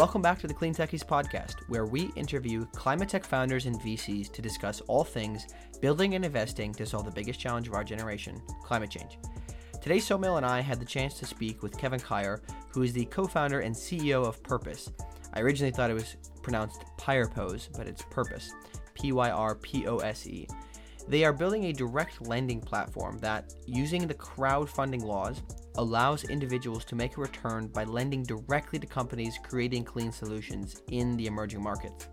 Welcome back to the Clean Techies podcast, where we interview climate tech founders and VCs to discuss all things building and investing to solve the biggest challenge of our generation climate change. Today, Somil and I had the chance to speak with Kevin Kyer, who is the co founder and CEO of Pyrpose. I originally thought it was pronounced Pyrpose, but it's Purpose P Y R P O S E. They are building a direct lending platform that, using the crowdfunding laws, allows individuals to make a return by lending directly to companies creating clean solutions in the emerging markets.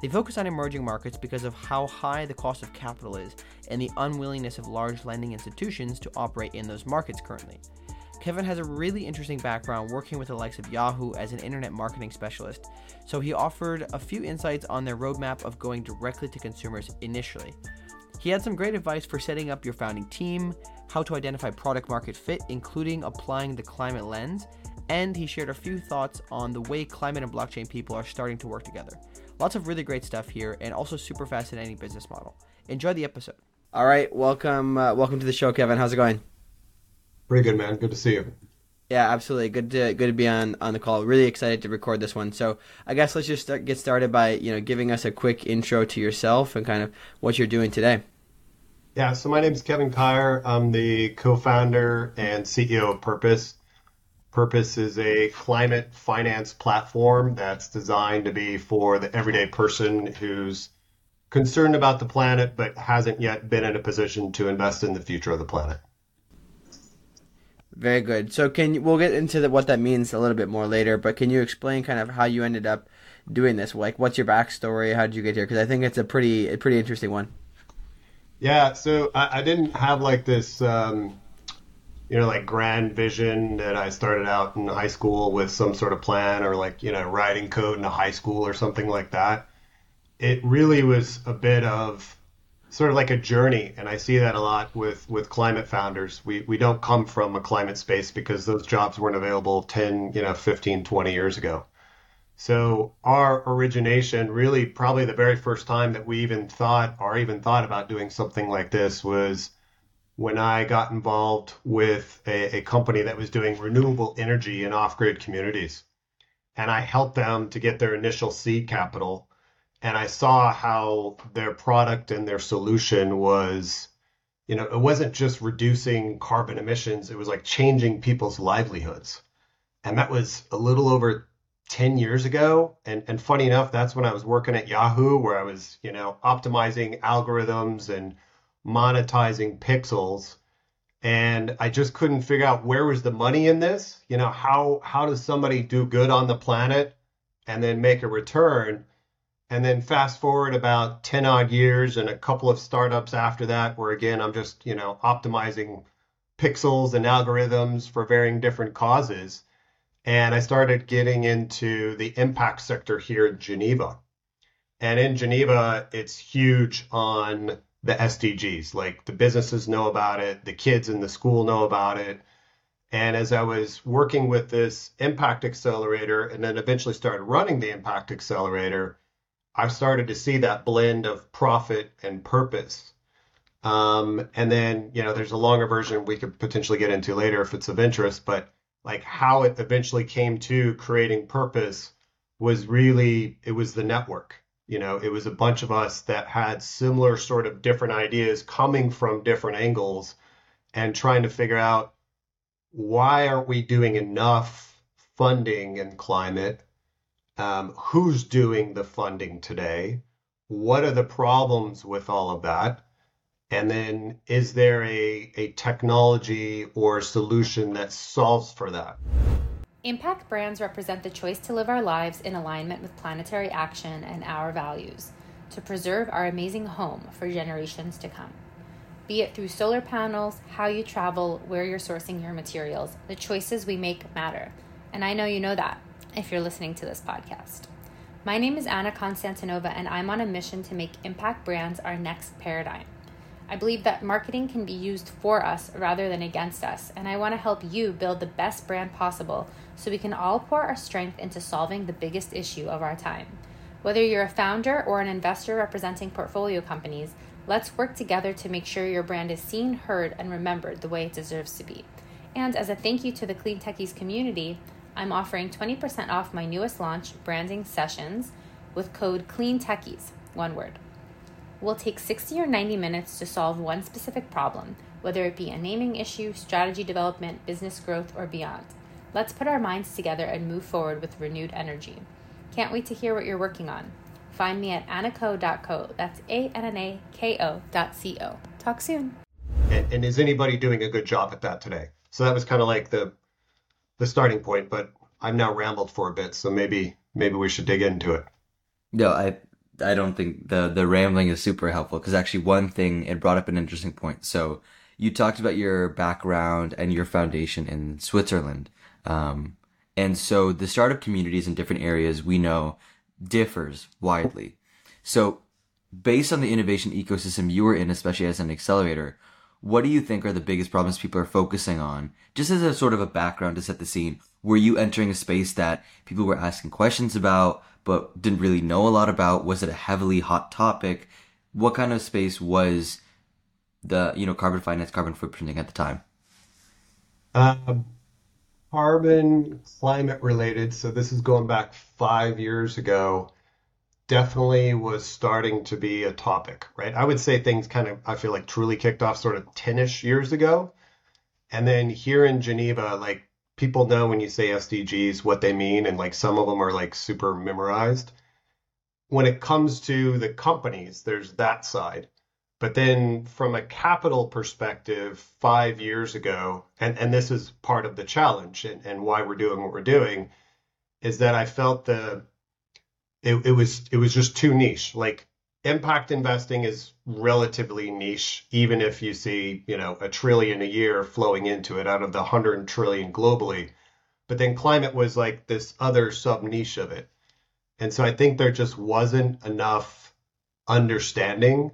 They focus on emerging markets because of how high the cost of capital is and the unwillingness of large lending institutions to operate in those markets currently. Kevin has a really interesting background working with the likes of Yahoo as an internet marketing specialist, so he offered a few insights on their roadmap of going directly to consumers initially. He had some great advice for setting up your founding team, how to identify product market fit, including applying the climate lens, and he shared a few thoughts on the way climate and blockchain people are starting to work together. Lots of really great stuff here, and also super fascinating business model. Enjoy the episode. All right, welcome, uh, welcome to the show, Kevin. How's it going? Pretty good, man. Good to see you. Yeah, absolutely. Good to good to be on on the call. Really excited to record this one. So I guess let's just start, get started by you know giving us a quick intro to yourself and kind of what you're doing today. Yeah, so my name is Kevin Kyer. I'm the co-founder and CEO of Pyrpose. Pyrpose is a climate finance platform that's designed to be for the everyday person who's concerned about the planet but hasn't yet been in a position to invest in the future of the planet. Very good. So can we'll get into the, what that means a little bit more later, but can you explain kind of how you ended up doing this? Like, what's your backstory? How did you get here? Because I think it's a pretty a pretty interesting one. Yeah, so I, I didn't have like this, um, you know, like grand vision that I started out in high school with some sort of plan or like you know writing code in a high school or something like that. It really was a bit of sort of like a journey and i see that a lot with with climate founders. We we don't come from a climate space because those jobs weren't available 10 you know 15 20 years ago. So our origination really probably the very first time that we even thought or even thought about doing something like this was when i got involved with a, a company that was doing renewable energy in off-grid communities. And i helped them to get their initial seed capital and I saw how their product and their solution was, you know, it wasn't just reducing carbon emissions, it was like changing people's livelihoods. And that was a little over 10 years ago. And, and funny enough, that's when I was working at Yahoo, where I was, you know, optimizing algorithms and monetizing pixels. And I just couldn't figure out where was the money in this. You know, how how does somebody do good on the planet and then make a return? And then fast forward about 10 odd years and a couple of startups after that, where again, I'm just, you know, optimizing pixels and algorithms for varying different causes. And I started getting into the impact sector here in Geneva. And in Geneva, it's huge on the SDGs. Like the businesses know about it, the kids in the school know about it. And as I was working with this impact accelerator and then eventually started running the impact accelerator, I've started to see that blend of profit and purpose. Um, and then, you know, there's a longer version we could potentially get into later if it's of interest, but like how it eventually came to creating purpose was really, it was the network. You know, it was a bunch of us that had similar sort of different ideas coming from different angles and trying to figure out why aren't we doing enough funding in climate um, who's doing the funding today? What are the problems with all of that? And then is there a, a technology or solution that solves for that? Impact brands represent the choice to live our lives in alignment with planetary action and our values to preserve our amazing home for generations to come. Be it through solar panels, how you travel, where you're sourcing your materials, the choices we make matter. And I know you know that if you're listening to this podcast. My name is Anna Konstantinova, and I'm on a mission to make impact brands our next paradigm. I believe that marketing can be used for us rather than against us, and I want to help you build the best brand possible so we can all pour our strength into solving the biggest issue of our time. Whether you're a founder or an investor representing portfolio companies, let's work together to make sure your brand is seen, heard, and remembered the way it deserves to be. And as a thank you to the Clean Techies community, I'm offering 20% off my newest launch, Branding Sessions, with code CLEANTECHIES, one word. We'll take 60 or 90 minutes to solve one specific problem, whether it be a naming issue, strategy development, business growth, or beyond. Let's put our minds together and move forward with renewed energy. Can't wait to hear what you're working on. Find me at anako.co. That's A N N A K O dot C O. Talk soon. And, and is anybody doing a good job at that today? So that was kind of like the the starting point, but I've now rambled for a bit, so maybe maybe we should dig into it. No, I I don't think the the rambling is super helpful because actually one thing it brought up an interesting point. So you talked about your background and your foundation in Switzerland. Um, and so the startup communities in different areas we know differs widely. So based on the innovation ecosystem you were in, especially as an accelerator, what do you think are the biggest problems people are focusing on? Just as a sort of a background to set the scene, were you entering a space that people were asking questions about, but didn't really know a lot about? Was it a heavily hot topic? What kind of space was the, you know, carbon finance, carbon footprinting at the time? Um, carbon climate related. So this is going back five years ago. Definitely was starting to be a topic, right? I would say things kind of, I feel like truly kicked off sort of 10 ish years ago. And then here in Geneva, like people know when you say SDGs what they mean, and like some of them are like super memorized. When it comes to the companies, there's that side. But then from a capital perspective, five years ago, and, and this is part of the challenge and, and why we're doing what we're doing, is that I felt the it, it was it was just too niche. Like impact investing is relatively niche, even if you see, you know, a trillion a year flowing into it out of the hundred trillion globally. But then climate was like this other sub niche of it. And so I think there just wasn't enough understanding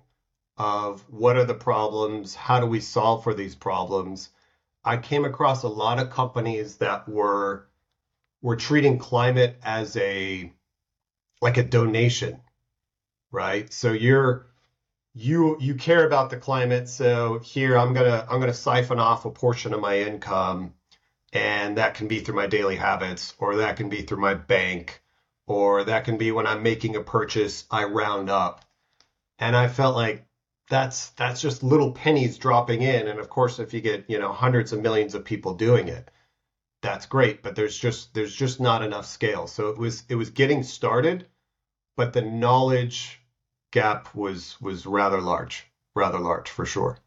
of what are the problems, how do we solve for these problems. I came across a lot of companies that were were treating climate as a like a donation, right? So you're you you care about the climate, so here I'm gonna I'm gonna siphon off a portion of my income, and that can be through my daily habits, or that can be through my bank, or that can be when I'm making a purchase, I round up. And I felt like that's that's just little pennies dropping in and of course if you get you know hundreds of millions of people doing it that's great but there's just there's just not enough scale so it was it was getting started but the knowledge gap was was rather large rather large for sure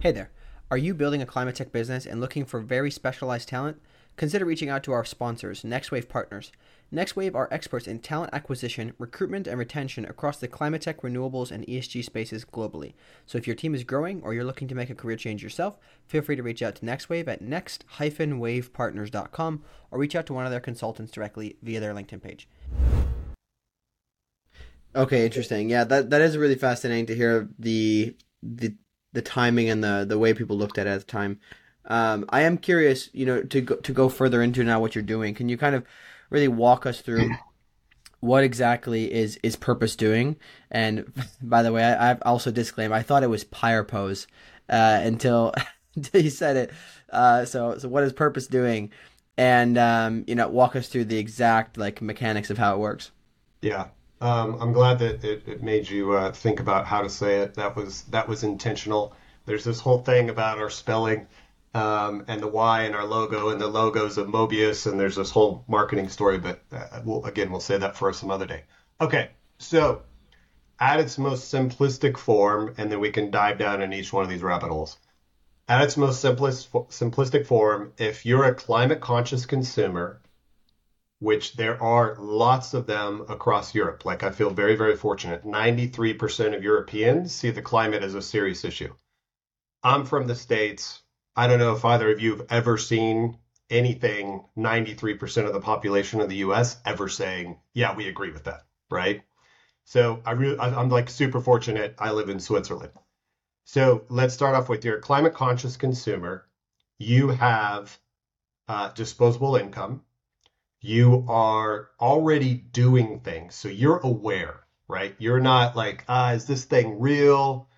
hey there are you building a climate tech business and looking for very specialized talent consider reaching out to our sponsors nextwave partners NextWave are experts in talent acquisition, recruitment, and retention across the climate tech, renewables, and ESG spaces globally. So if your team is growing or you're looking to make a career change yourself, feel free to reach out to NextWave at next-wavepartners.com or reach out to one of their consultants directly via their LinkedIn page. Okay, interesting. Yeah, that that is really fascinating to hear the the the timing and the the way people looked at it at the time. Um, I am curious, you know, to go, to go further into now what you're doing. Can you kind of really walk us through what exactly is is purpose doing and by the way I, have also disclaimed i thought it was pyrpose uh, until until you said it uh, so so what is purpose doing and um, you know walk us through the exact like mechanics of how it works yeah um, i'm glad that it, it made you uh, think about how to say it that was that was intentional there's this whole thing about our spelling um, and the Y in our logo, and the logos of Mobius, and there's this whole marketing story. But uh, we'll, again, we'll say that for some other day. Okay, so at its most simplistic form, and then we can dive down in each one of these rabbit holes. At its most simplest simplistic form, if you're a climate conscious consumer, which there are lots of them across Europe, like I feel very, very fortunate. 93% of Europeans see the climate as a serious issue. I'm from the States I don't know if either of you have ever seen anything 93% of the population of the US ever saying, yeah, we agree with that, right? So I really, I'm like super fortunate. I live in Switzerland. So let's start off with your climate conscious consumer. You have uh, disposable income. You are already doing things. So you're aware, right? You're not like, ah, is this thing real?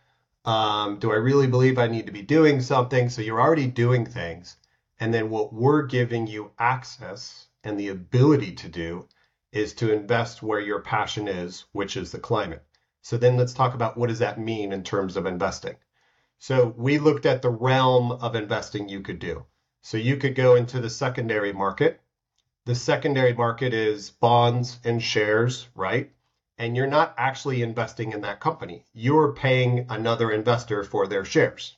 Um, do I really believe I need to be doing something? So you're already doing things. And then what we're giving you access and the ability to do is to invest where your passion is, which is the climate. So then let's talk about what does that mean in terms of investing. So we looked at the realm of investing you could do. So you could go into the secondary market. The secondary market is bonds and shares, right? And you're not actually investing in that company. You're paying another investor for their shares.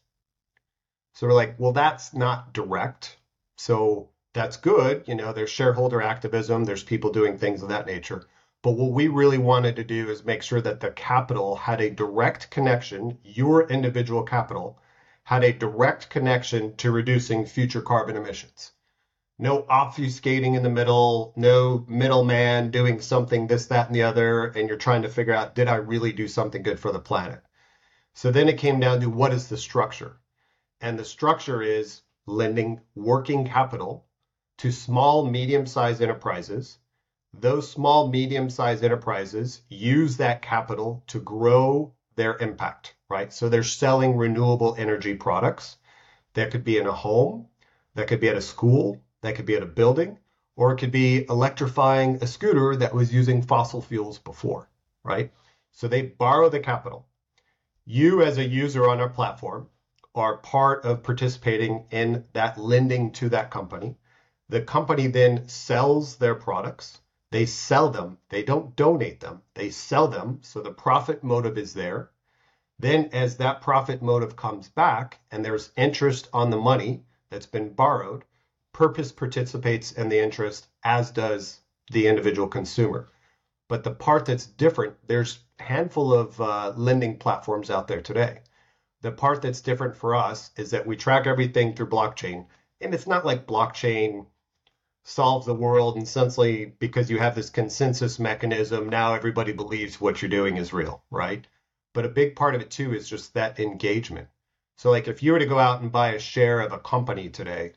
So we're like, well, that's not direct. So that's good. You know, there's shareholder activism, there's people doing things of that nature. But what we really wanted to do is make sure that the capital had a direct connection, your individual capital had a direct connection to reducing future carbon emissions. No obfuscating in the middle, no middleman doing something, this, that, and the other, and you're trying to figure out, did I really do something good for the planet? So then it came down to what is the structure? And the structure is lending working capital to small, medium sized enterprises. Those small, medium sized enterprises use that capital to grow their impact, right? So they're selling renewable energy products. That could be in a home, that could be at a school, that could be at a building, or it could be electrifying a scooter that was using fossil fuels before, right? So they borrow the capital. You, as a user on our platform, are part of participating in that lending to that company. The company then sells their products. They sell them. They don't donate them. They sell them. So the profit motive is there. Then, as that profit motive comes back and there's interest on the money that's been borrowed, Pyrpose participates in the interest, as does the individual consumer. But the part that's different, there's a handful of uh, lending platforms out there today. The part that's different for us is that we track everything through blockchain. And it's not like blockchain solves the world and suddenly because you have this consensus mechanism now everybody believes what you're doing is real right but a big part of it too is just that engagement so like if you were to go out and buy a share of a company today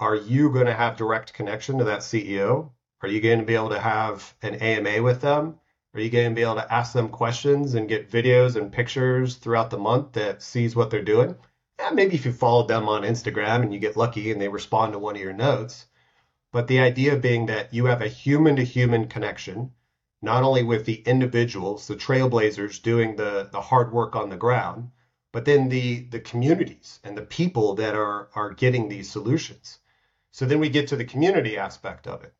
are you going to have direct connection to that ceo are you going to be able to have an ama with them? Are you going to be able to ask them questions and get videos and pictures throughout the month that sees what they're doing? Yeah, maybe if you followed them on instagram and you get lucky and they respond to one of your notes. But the idea being that you have a human to human connection, not only with the individuals, the trailblazers doing the, the hard work on the ground, but then the, the communities and the people that are, are getting these solutions. So then we get to the community aspect of it.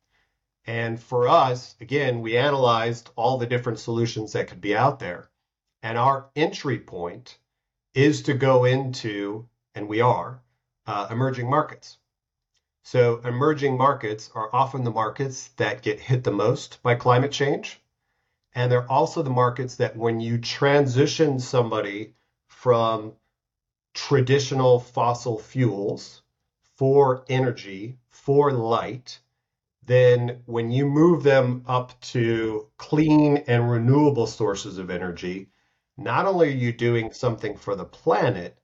And for us, again, we analyzed all the different solutions that could be out there. And our entry point is to go into, and we are, uh, emerging markets. So emerging markets are often the markets that get hit the most by climate change. And they're also the markets that when you transition somebody from traditional fossil fuels for energy, for light, then when you move them up to clean and renewable sources of energy, not only are you doing something for the planet,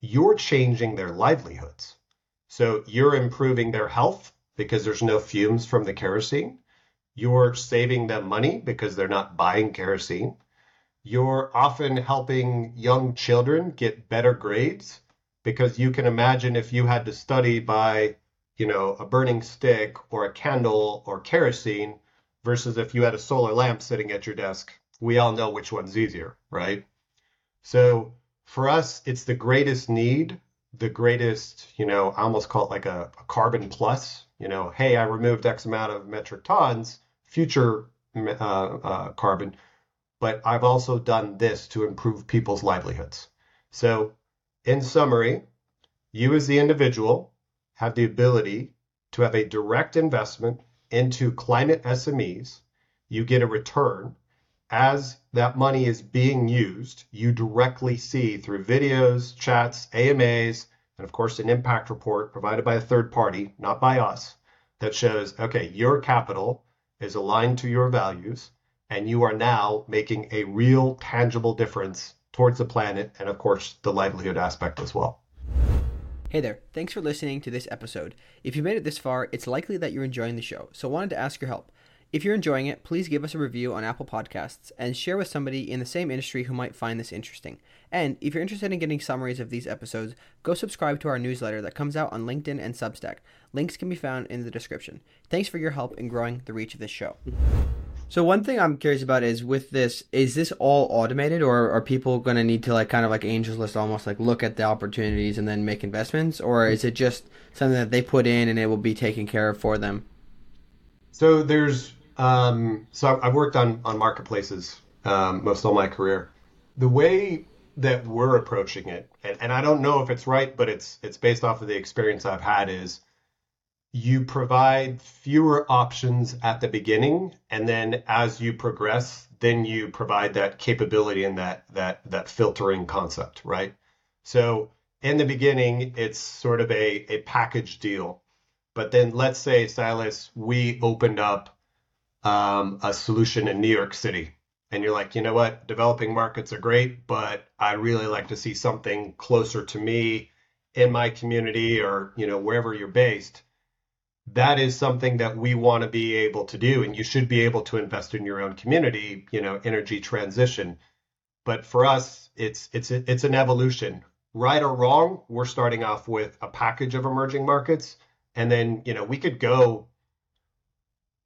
you're changing their livelihoods. So you're improving their health because there's no fumes from the kerosene. You're saving them money because they're not buying kerosene. You're often helping young children get better grades because you can imagine if you had to study by, you know, a burning stick or a candle or kerosene versus if you had a solar lamp sitting at your desk. We all know which one's easier, right? So for us, it's the greatest need the greatest, you know, I almost call it like a, a, carbon plus. You know, hey, I removed X amount of metric tons, future uh, uh, carbon, but I've also done this to improve people's livelihoods. So, in summary, you as the individual have the ability to have a direct investment into climate SMEs. You get a return. As that money is being used, you directly see through videos, chats, AMAs, and of course, an impact report provided by a third party, not by us, that shows okay, your capital is aligned to your values, and you are now making a real tangible difference towards the planet and, of course, the livelihood aspect as well. Hey there, thanks for listening to this episode. If you made it this far, it's likely that you're enjoying the show, so I wanted to ask your help. If you're enjoying it, please give us a review on Apple Podcasts and share with somebody in the same industry who might find this interesting. And if you're interested in getting summaries of these episodes, go subscribe to our newsletter that comes out on LinkedIn and Substack. Links can be found in the description. Thanks for your help in growing the reach of this show. So one thing I'm curious about is with this, is this all automated or are people going to need to like kind of like angels list almost like look at the opportunities and then make investments or is it just something that they put in and it will be taken care of for them? So there's um, so I've worked on on marketplaces um, most of my career. The way that we're approaching it, and, and I don't know if it's right, but it's it's based off of the experience I've had is you provide fewer options at the beginning and then as you progress then you provide that capability and that that that filtering concept right? So in the beginning it's sort of a a package deal. But then let's say silas we opened up um, a solution in new york city and you're like you know what? Developing markets are great but i really like to see something closer to me in my community or you know wherever you're based that is something that we want to be able to do and you should be able to invest in your own community you know energy transition. But for us it's it's it's an evolution. Right or wrong we're starting off with a package of emerging markets and then you know we could go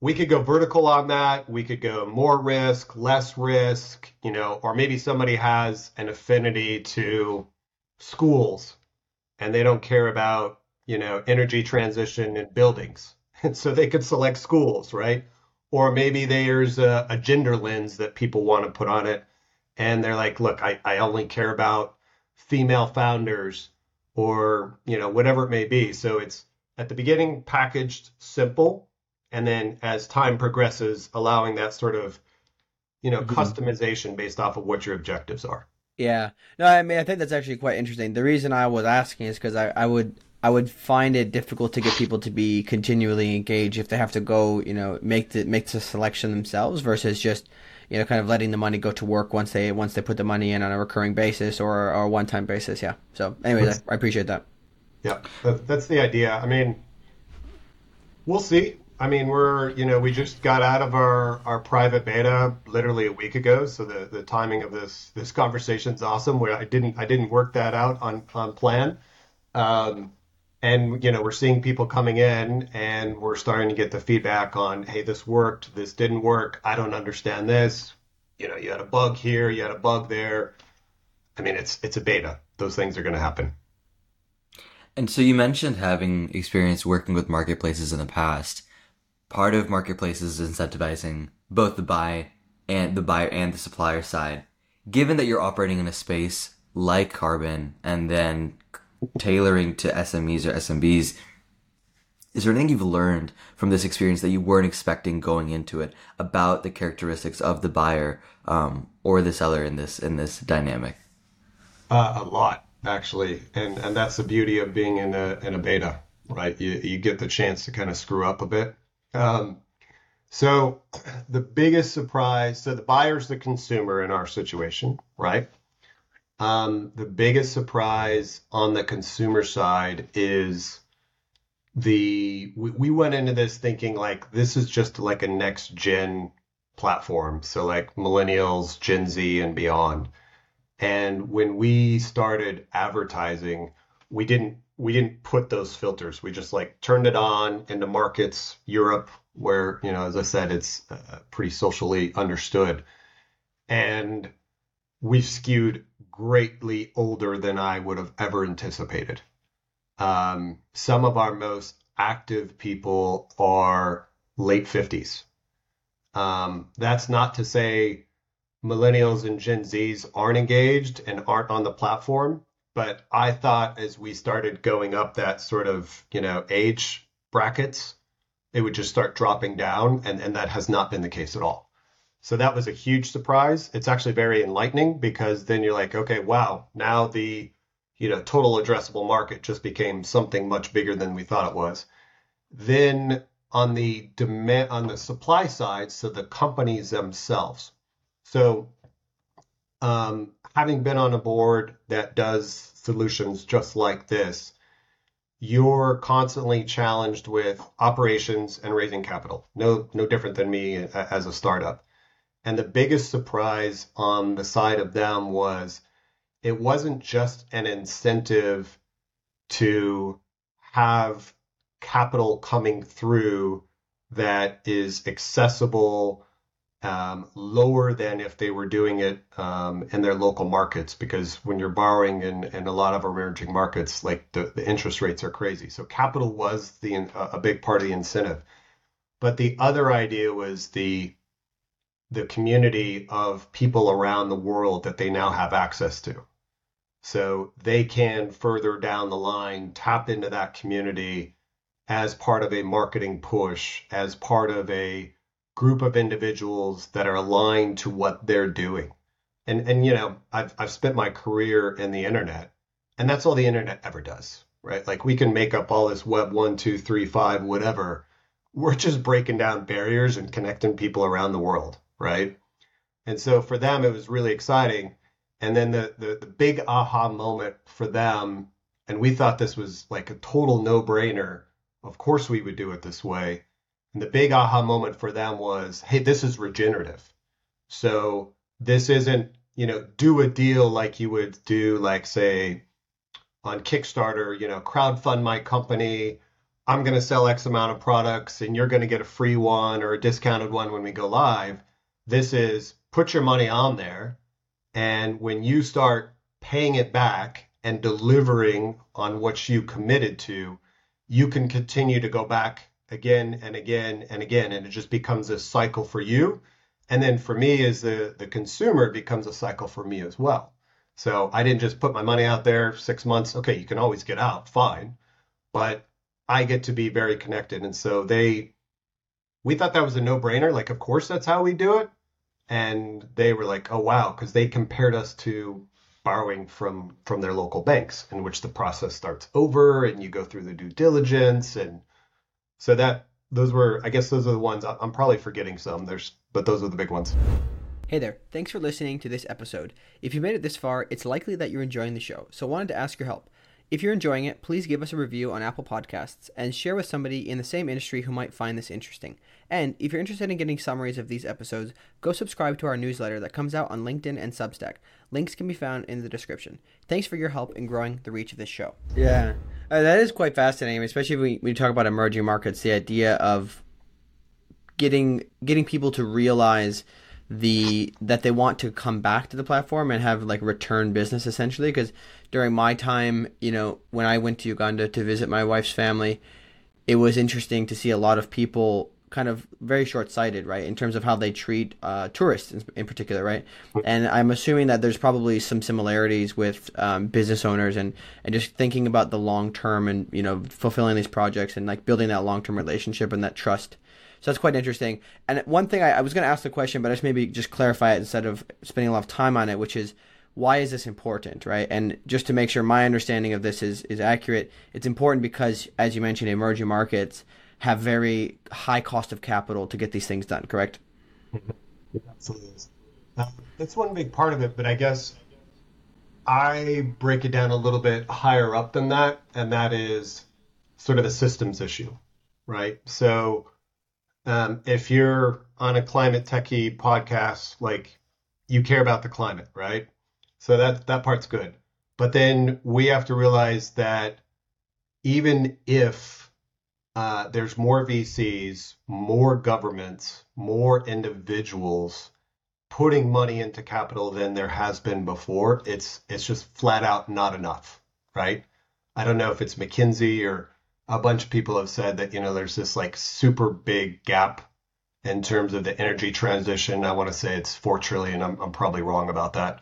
we could go vertical on that we could go more risk less risk you know or maybe somebody has an affinity to schools and they don't care about you know, energy transition in buildings. And so they could select schools, right? Or maybe there's a, a, gender lens that people want to put on it. And they're like, look, I, I only care about female founders or, you know, whatever it may be. So it's at the beginning packaged simple. And then as time progresses, allowing that sort of, you know, mm-hmm. customization based off of what your objectives are. Yeah. No, I mean, I think that's actually quite interesting. The reason I was asking is because I, I would I would find it difficult to get people to be continually engaged if they have to go, you know, make the make the selection themselves versus just, you know, kind of letting the money go to work once they once they put the money in on a recurring basis or, or a one time basis. Yeah. So, anyways, I, I appreciate that. Yeah, that, that's the idea. I mean, we'll see. I mean, we're you know we just got out of our our private beta literally a week ago, so the the timing of this this conversation is awesome. Where I didn't I didn't work that out on on plan. Um, and you know we're seeing people coming in and we're starting to get the feedback on hey this worked this didn't work i don't understand this. You know you had a bug here you had a bug there. I mean it's it's a beta. Those things are going to happen. And so you mentioned having experience working with marketplaces in the past. Part of marketplaces is incentivizing both the buy and the buyer and the supplier side. Given that you're operating in a space like carbon and then tailoring to SMEs or SMBs. Is there anything you've learned from this experience that you weren't expecting going into it about the characteristics of the buyer um, or the seller in this in this dynamic? Uh, a lot, actually, and and that's the beauty of being in a in a beta, right? You you get the chance to kind of screw up a bit. Um, so the biggest surprise, so the buyer's the consumer in our situation, right? Um, the biggest surprise on the consumer side is the we, we went into this thinking like this is just like a next gen platform, so like millennials, Gen Z, and beyond. And when we started advertising, we didn't we didn't put those filters. We just like turned it on into markets, Europe, where you know, as I said, it's uh, pretty socially understood, and we've skewed greatly older than I would have ever anticipated. Um, some of our most active people are late 50s. Um, that's not to say millennials and Gen Zs aren't engaged and aren't on the platform, but I thought as we started going up that sort of, you know, age brackets, it would just start dropping down, and, and that has not been the case at all. So that was a huge surprise. It's actually very enlightening because then you're like, okay, wow, now the you know total addressable market just became something much bigger than we thought it was. Then on the demand on the supply side, so the companies themselves. So um, having been on a board that does solutions just like this, you're constantly challenged with operations and raising capital. No, no different than me as a startup. And the biggest surprise on the side of them was it wasn't just an incentive to have capital coming through that is accessible um, lower than if they were doing it um, in their local markets. Because when you're borrowing in, in a lot of emerging markets like the, the interest rates are crazy. So capital was the a big part of the incentive. But the other idea was the the community of people around the world that they now have access to so they can further down the line tap into that community as part of a marketing push, as part of a group of individuals that are aligned to what they're doing. And and you know, I've I've spent my career in the internet, and that's all the internet ever does, right? Like we can make up all this web one, two, three, five, whatever. We're just breaking down barriers and connecting people around the world, right? And so for them, it was really exciting and then the, the, the big aha moment for them, and we thought this was like a total no brainer. Of course, we would do it this way. And the big aha moment for them was, hey, this is regenerative. So this isn't, you know, do a deal like you would do, like, say, on Kickstarter, you know, crowdfund my company. I'm going to sell X amount of products and you're going to get a free one or a discounted one when we go live. This is put your money on there and when you start paying it back and delivering on what you committed to, you can continue to go back again and again and again. And it just becomes a cycle for you. And then for me, as the, the consumer, it becomes a cycle for me as well. So I didn't just put my money out there six months. Okay, you can always get out, fine. But I get to be very connected. And so they, we thought that was a no brainer. Like, of course, that's how we do it and they were like, "Oh wow," because they compared us to borrowing from from their local banks, in which the process starts over and you go through the due diligence, and so that those were, I guess, those are the ones. I'm probably forgetting some. There's, but those are the big ones. Hey there, thanks for listening to this episode. If you made it this far, it's likely that you're enjoying the show, so wanted to ask your help. If you're enjoying it, please give us a review on Apple Podcasts and share with somebody in the same industry who might find this interesting. And if you're interested in getting summaries of these episodes, go subscribe to our newsletter that comes out on LinkedIn and Substack. Links can be found in the description. Thanks for your help in growing the reach of this show. Yeah, uh, that is quite fascinating, especially when we, talk about emerging markets. The idea of getting getting people to realize the that they want to come back to the platform and have like return business essentially because during my time you know when i went to uganda to visit my wife's family it was interesting to see a lot of people kind of very short-sighted right in terms of how they treat uh, tourists in, in, particular right and i'm assuming that there's probably some similarities with um, business owners and and just thinking about the long term and you know fulfilling these projects and like building that long-term relationship and that trust so that's quite interesting. And one thing I, I was going to ask the question, but I just maybe just clarify it instead of spending a lot of time on it, which is why is this important, right? And just to make sure my understanding of this is is accurate, it's important because, as you mentioned, emerging markets have very high cost of capital to get these things done. Correct? It absolutely is. Um, that's one big part of it, but I guess I break it down a little bit higher up than that, and that is sort of a systems issue, right? So um, if you're on a climate techie podcast, like you care about the climate, right? So that that part's good. But then we have to realize that even if uh, there's more VCs, more governments, more individuals putting money into capital than there has been before, it's it's just flat out not enough, right? I don't know if it's McKinsey or a bunch of people have said that you know there's this like super big gap in terms of the energy transition. I want to say it's four trillion. I'm, I'm probably wrong about that,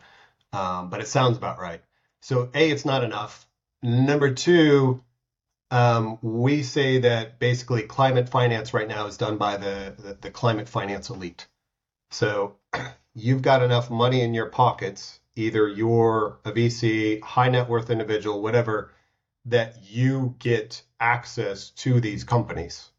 um, but it sounds about right. So a, it's not enough. Number two, um, we say that basically climate finance right now is done by the, the, the climate finance elite. So you've got enough money in your pockets, either you're a VC, high net worth individual, whatever that you get access to these companies.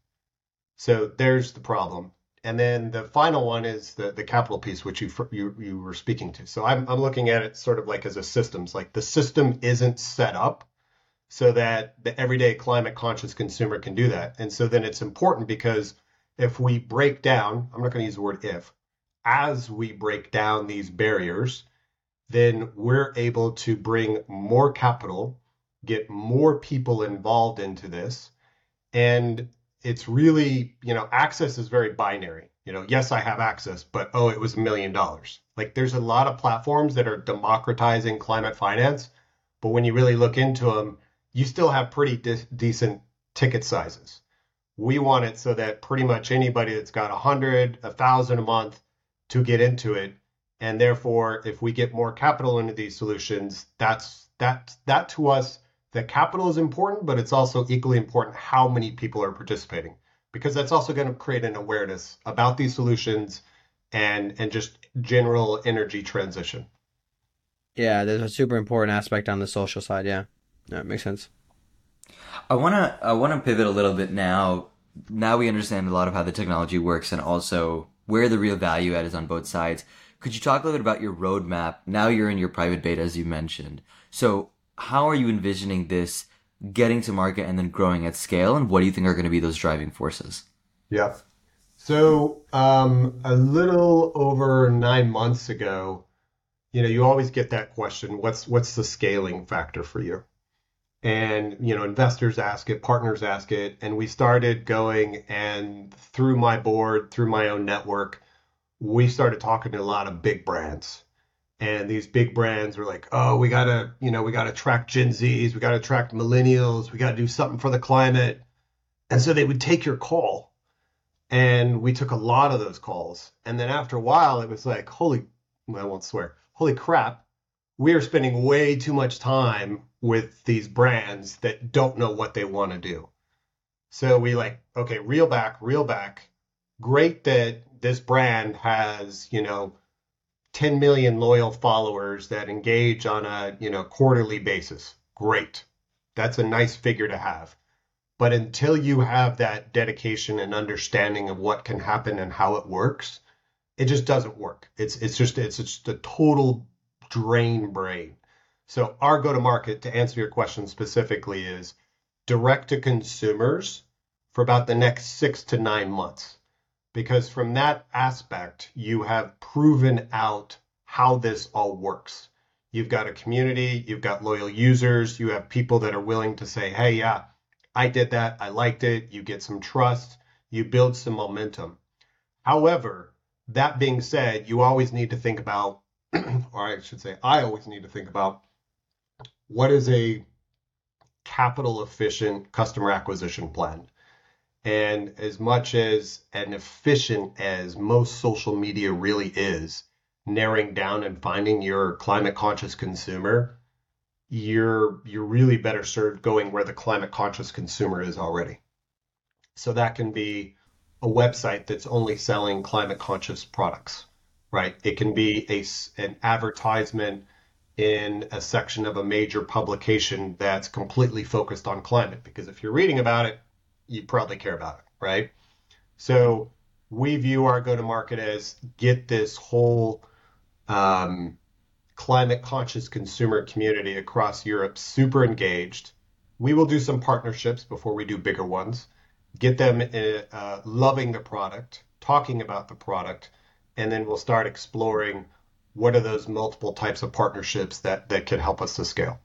So there's the problem. And then the final one is the, the capital piece, which you, you you were speaking to. So I'm I'm looking at it sort of like as a systems, like the system isn't set up so that the everyday climate conscious consumer can do that. And so then it's important because if we break down, I'm not going to use the word if, as we break down these barriers, then we're able to bring more capital, get more people involved into this. And it's really, you know, access is very binary. You know, yes, I have access, but oh, it was a million dollars. Like there's a lot of platforms that are democratizing climate finance, but when you really look into them, you still have pretty de- decent ticket sizes. We want it so that pretty much anybody that's got a hundred, a thousand a month to get into it, and therefore, if we get more capital into these solutions, that's that that to us, the capital is important, but it's also equally important how many people are participating because that's also going to create an awareness about these solutions and and just general energy transition. Yeah, there's a super important aspect on the social side. Yeah, that makes sense. I wanna I wanna pivot a little bit now. Now we understand a lot of how the technology works and also where the real value add is on both sides. Could you talk a little bit about your roadmap? Now you're in your private beta, as you mentioned. So how are you envisioning this getting to market and then growing at scale? And what do you think are going to be those driving forces? Yeah. So um, a little over nine months ago, you know, you always get that question: what's what's the scaling factor for you? And you know, investors ask it, partners ask it, and we started going and through my board, through my own network, we started talking to a lot of big brands. And these big brands were like, oh, we gotta, you know, we gotta track Gen Zs, we gotta track millennials, we gotta do something for the climate. And so they would take your call. And we took a lot of those calls. And then after a while, it was like, holy, I won't swear, holy crap, we are spending way too much time with these brands that don't know what they want to do. So we like, okay, reel back, reel back. Great that this brand has, you know, 10 million loyal followers that engage on a, you know, quarterly basis. Great. That's a nice figure to have. But until you have that dedication and understanding of what can happen and how it works, it just doesn't work. It's it's just it's just a total drain brain. So our go to market to answer your question specifically is direct to consumers for about the next 6 to 9 months because from that aspect, you have proven out how this all works. You've got a community, you've got loyal users, you have people that are willing to say, hey, yeah, I did that, I liked it. You get some trust, you build some momentum. However, that being said, you always need to think about, or I should say, I always need to think about what is a capital efficient customer acquisition plan. And as much as and efficient as most social media really is, narrowing down and finding your climate conscious consumer, you're you're really better served going where the climate conscious consumer is already. So that can be a website that's only selling climate conscious products, right? It can be a an advertisement in a section of a major publication that's completely focused on climate because if you're reading about it, you probably care about it, right? So we view our go to market as get this whole um, climate conscious consumer community across Europe super engaged. We will do some partnerships before we do bigger ones, get them uh, uh, loving the product, talking about the product, and then we'll start exploring what are those multiple types of partnerships that, that could help us to scale.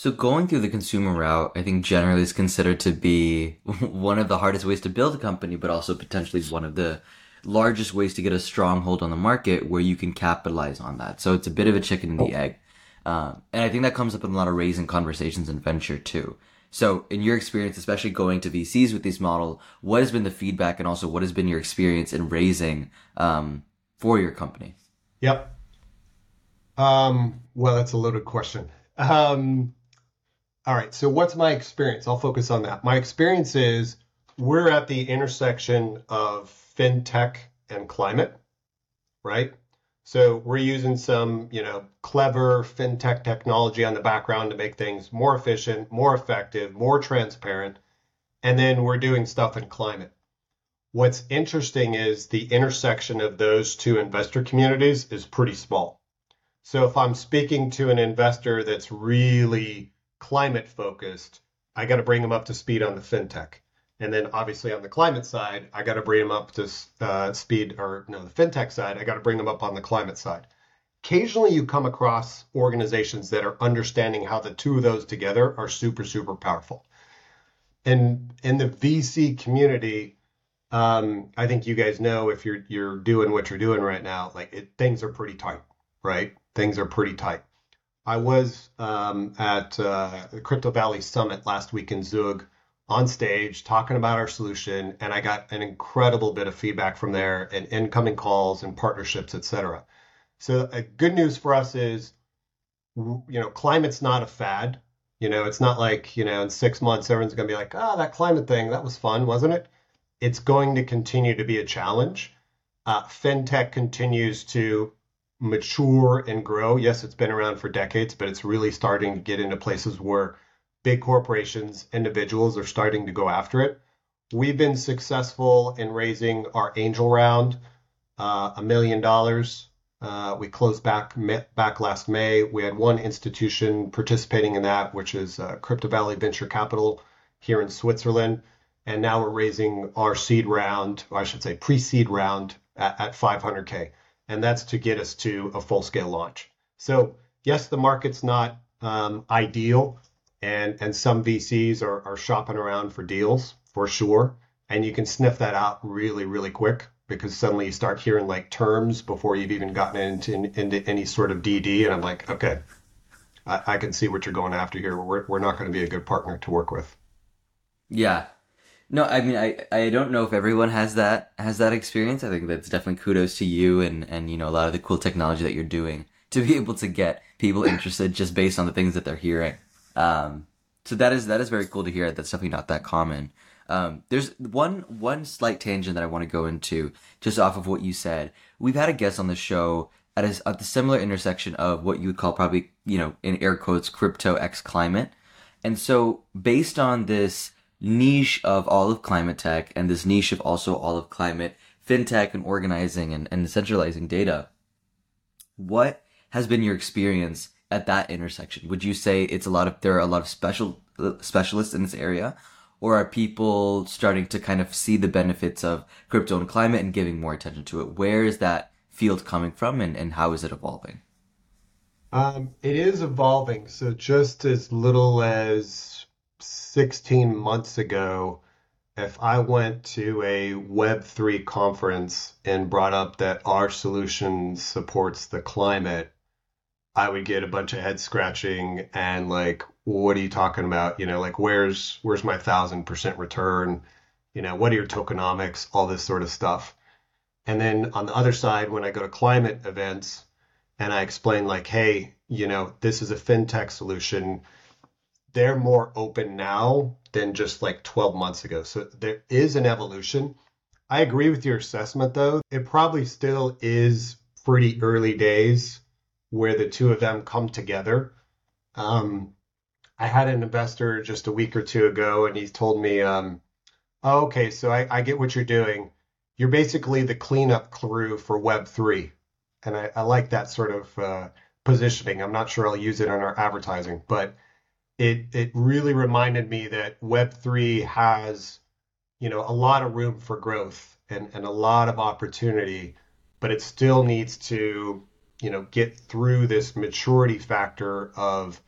So going through the consumer route, I think generally is considered to be one of the hardest ways to build a company, but also potentially one of the largest ways to get a stronghold on the market where you can capitalize on that. So it's a bit of a chicken and the egg. Um, and I think that comes up in a lot of raising conversations in venture too. So in your experience, especially going to VCs with this model, what has been the feedback and also what has been your experience in raising um, for your company? Yep. Um, well, that's a loaded question. Um, all right. So what's my experience? I'll focus on that. My experience is we're at the intersection of fintech and climate, right? So we're using some, you know, clever fintech technology on the background to make things more efficient, more effective, more transparent. And then we're doing stuff in climate. What's interesting is the intersection of those two investor communities is pretty small. So if I'm speaking to an investor that's really climate focused, I got to bring them up to speed on the fintech. And then obviously on the climate side, I got to bring them up to uh, speed, or no, the fintech side, I got to bring them up on the climate side. Occasionally, you come across organizations that are understanding how the two of those together are super, super powerful. And in the VC community, um, I think you guys know if you're you're doing what you're doing right now, like it, things are pretty tight, right? Things are pretty tight. I was um, at uh, the Crypto Valley Summit last week in Zug on stage talking about our solution, and I got an incredible bit of feedback from there and incoming calls and partnerships, et cetera. So, uh, good news for us is, you know, climate's not a fad. You know, it's not like, you know, in six months, everyone's going to be like, oh, that climate thing, that was fun, wasn't it? It's going to continue to be a challenge. Uh, fintech continues to mature and grow. Yes, it's been around for decades, but it's really starting to get into places where big corporations, individuals are starting to go after it. We've been successful in raising our angel round, uh, a million dollars uh, we closed back back last May. We had one institution participating in that, which is uh, Crypto Valley Venture Capital here in Switzerland. And now we're raising our seed round, or I should say pre-seed round at, at 500k, and that's to get us to a full-scale launch. So yes, the market's not um, ideal, and and some VCs are, are shopping around for deals for sure, and you can sniff that out really really quick because suddenly you start hearing like terms before you've even gotten into, into any sort of DD. And I'm like, okay, I, I can see what you're going after here. We're, we're not going to be a good partner to work with. Yeah. No, I mean, I, I don't know if everyone has that, has that experience. I think that's definitely kudos to you and, and, you know, a lot of the cool technology that you're doing to be able to get people interested just based on the things that they're hearing. Um, so that is, that is very cool to hear. That's definitely not that common. Um, there's one one slight tangent that I want to go into just off of what you said. We've had a guest on the show at a, at the similar intersection of what you would call probably you know in air quotes crypto x climate, and so based on this niche of all of climate tech and this niche of also all of climate fintech and organizing and, and centralizing data, what has been your experience at that intersection? Would you say it's a lot of there are a lot of special specialists in this area, or are people starting to kind of see the benefits of crypto and climate and giving more attention to it? Where is that field coming from and, and how is it evolving? Um, it is evolving. So just as little as 16 months ago, if I went to a Web3 conference and brought up that our solution supports the climate, I would get a bunch of head scratching and like, what are you talking about? You know, like where's where's my thousand percent return? You know, what are your tokenomics? All this sort of stuff. And then on the other side, when I go to climate events and I explain like, hey, you know, this is a fintech solution, they're more open now than just like 12 months ago. So there is an evolution. I agree with your assessment though. It probably still is pretty early days where the two of them come together. Um, I had an investor just a week or two ago, and he told me, um, oh, okay, so I, I, get what you're doing. You're basically the cleanup crew for Web3. And I, I like that sort of uh, positioning. I'm not sure I'll use it in our advertising, but it, it really reminded me that Web3 has, you know, a lot of room for growth and, and a lot of opportunity, but it still needs to, you know, get through this maturity factor of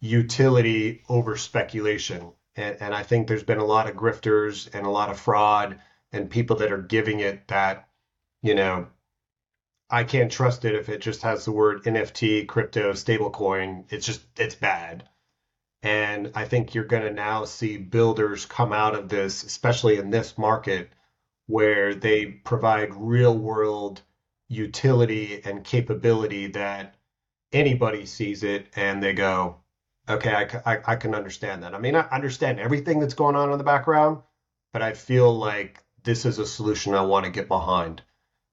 utility over speculation. And, and I think there's been a lot of grifters and a lot of fraud and people that are giving it that, you know, I can't trust it if it just has the word NFT, crypto, stablecoin. It's just, it's bad. And I think you're going to now see builders come out of this, especially in this market, where they provide real world utility and capability that anybody sees it and they go, okay, I, I, I can understand that. I mean, I understand everything that's going on in the background, but I feel like this is a solution I want to get behind.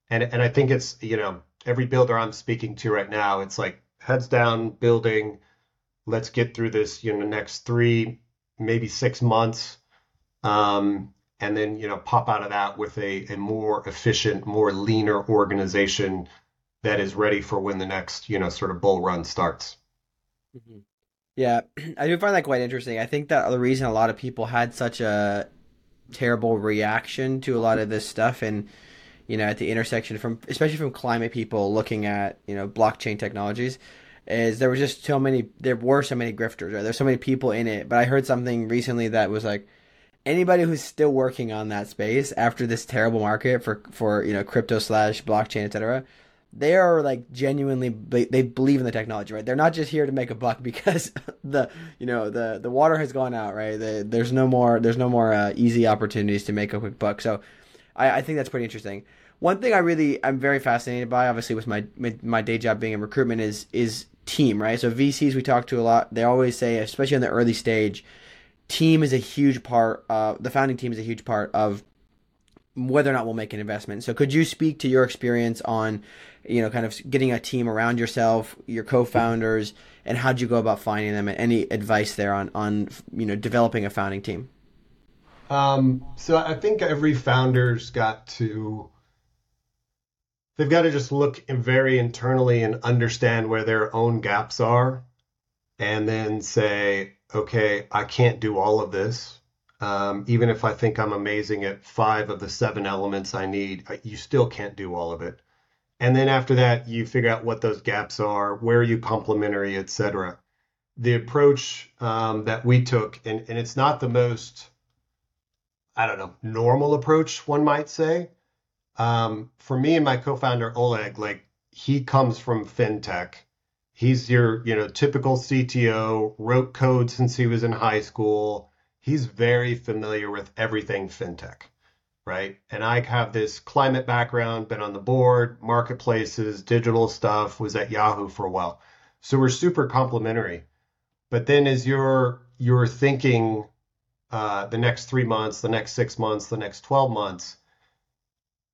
And and I think it's you know every builder I'm speaking to right now, it's like heads down building. Let's get through this you know next three maybe six months, um, and then you know pop out of that with a, a more efficient, more leaner organization that is ready for when the next you know sort of bull run starts. Mm-hmm. Yeah, I do find that quite interesting. I think that the reason a lot of people had such a terrible reaction to a lot of this stuff and you know at the intersection from especially from climate people looking at you know blockchain technologies is there was just so many there were so many grifters right? There's so many people in it but i heard something recently that was like anybody who's still working on that space after this terrible market for for you know crypto slash blockchain etc they are like genuinely they believe in the technology right? They're not just here to make a buck because the you know the the water has gone out right? The, there's no more there's no more uh, easy opportunities to make a quick buck. So I, I think that's pretty interesting. One thing i really i'm very fascinated by obviously with my, my my day job being in recruitment is is team right so vcs we talk to a lot they always say especially in the early stage team is a huge part uh, the founding team is a huge part of whether or not we'll make an investment. So could you speak to your experience on, you know, kind of getting a team around yourself, your co-founders, and how'd you go about finding them? And any advice there on on you know developing a founding team? Um, so I think every founder's got to they've got to just look very internally and understand where their own gaps are, and then say, okay, I can't do all of this um, even if I think I'm amazing at five of the seven elements I need, you still can't do all of it. And then after that, you figure out what those gaps are, where are you complementary, etc. The approach um, that we took, and, and it's not the most, I don't know, normal approach, one might say. Um, for me and my co-founder Oleg, like he comes from fintech. He's your, you know, typical CTO, wrote code since he was in high school he's very familiar with everything fintech, right? And I have this climate background, been on the board, marketplaces, digital stuff, was at Yahoo for a while. So we're super complementary. But then as you're you're thinking uh, the next three months, the next six months, the next 12 months,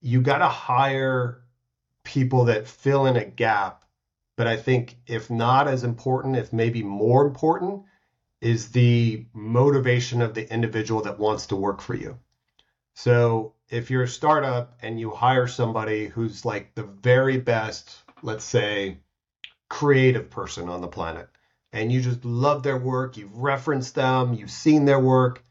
you got to hire people that fill in a gap. But I think if not as important, if maybe more important, is the motivation of the individual that wants to work for you. So if you're a startup and you hire somebody who's like the very best, let's say, creative person on the planet, and you just love their work, you've referenced them, you've seen their work,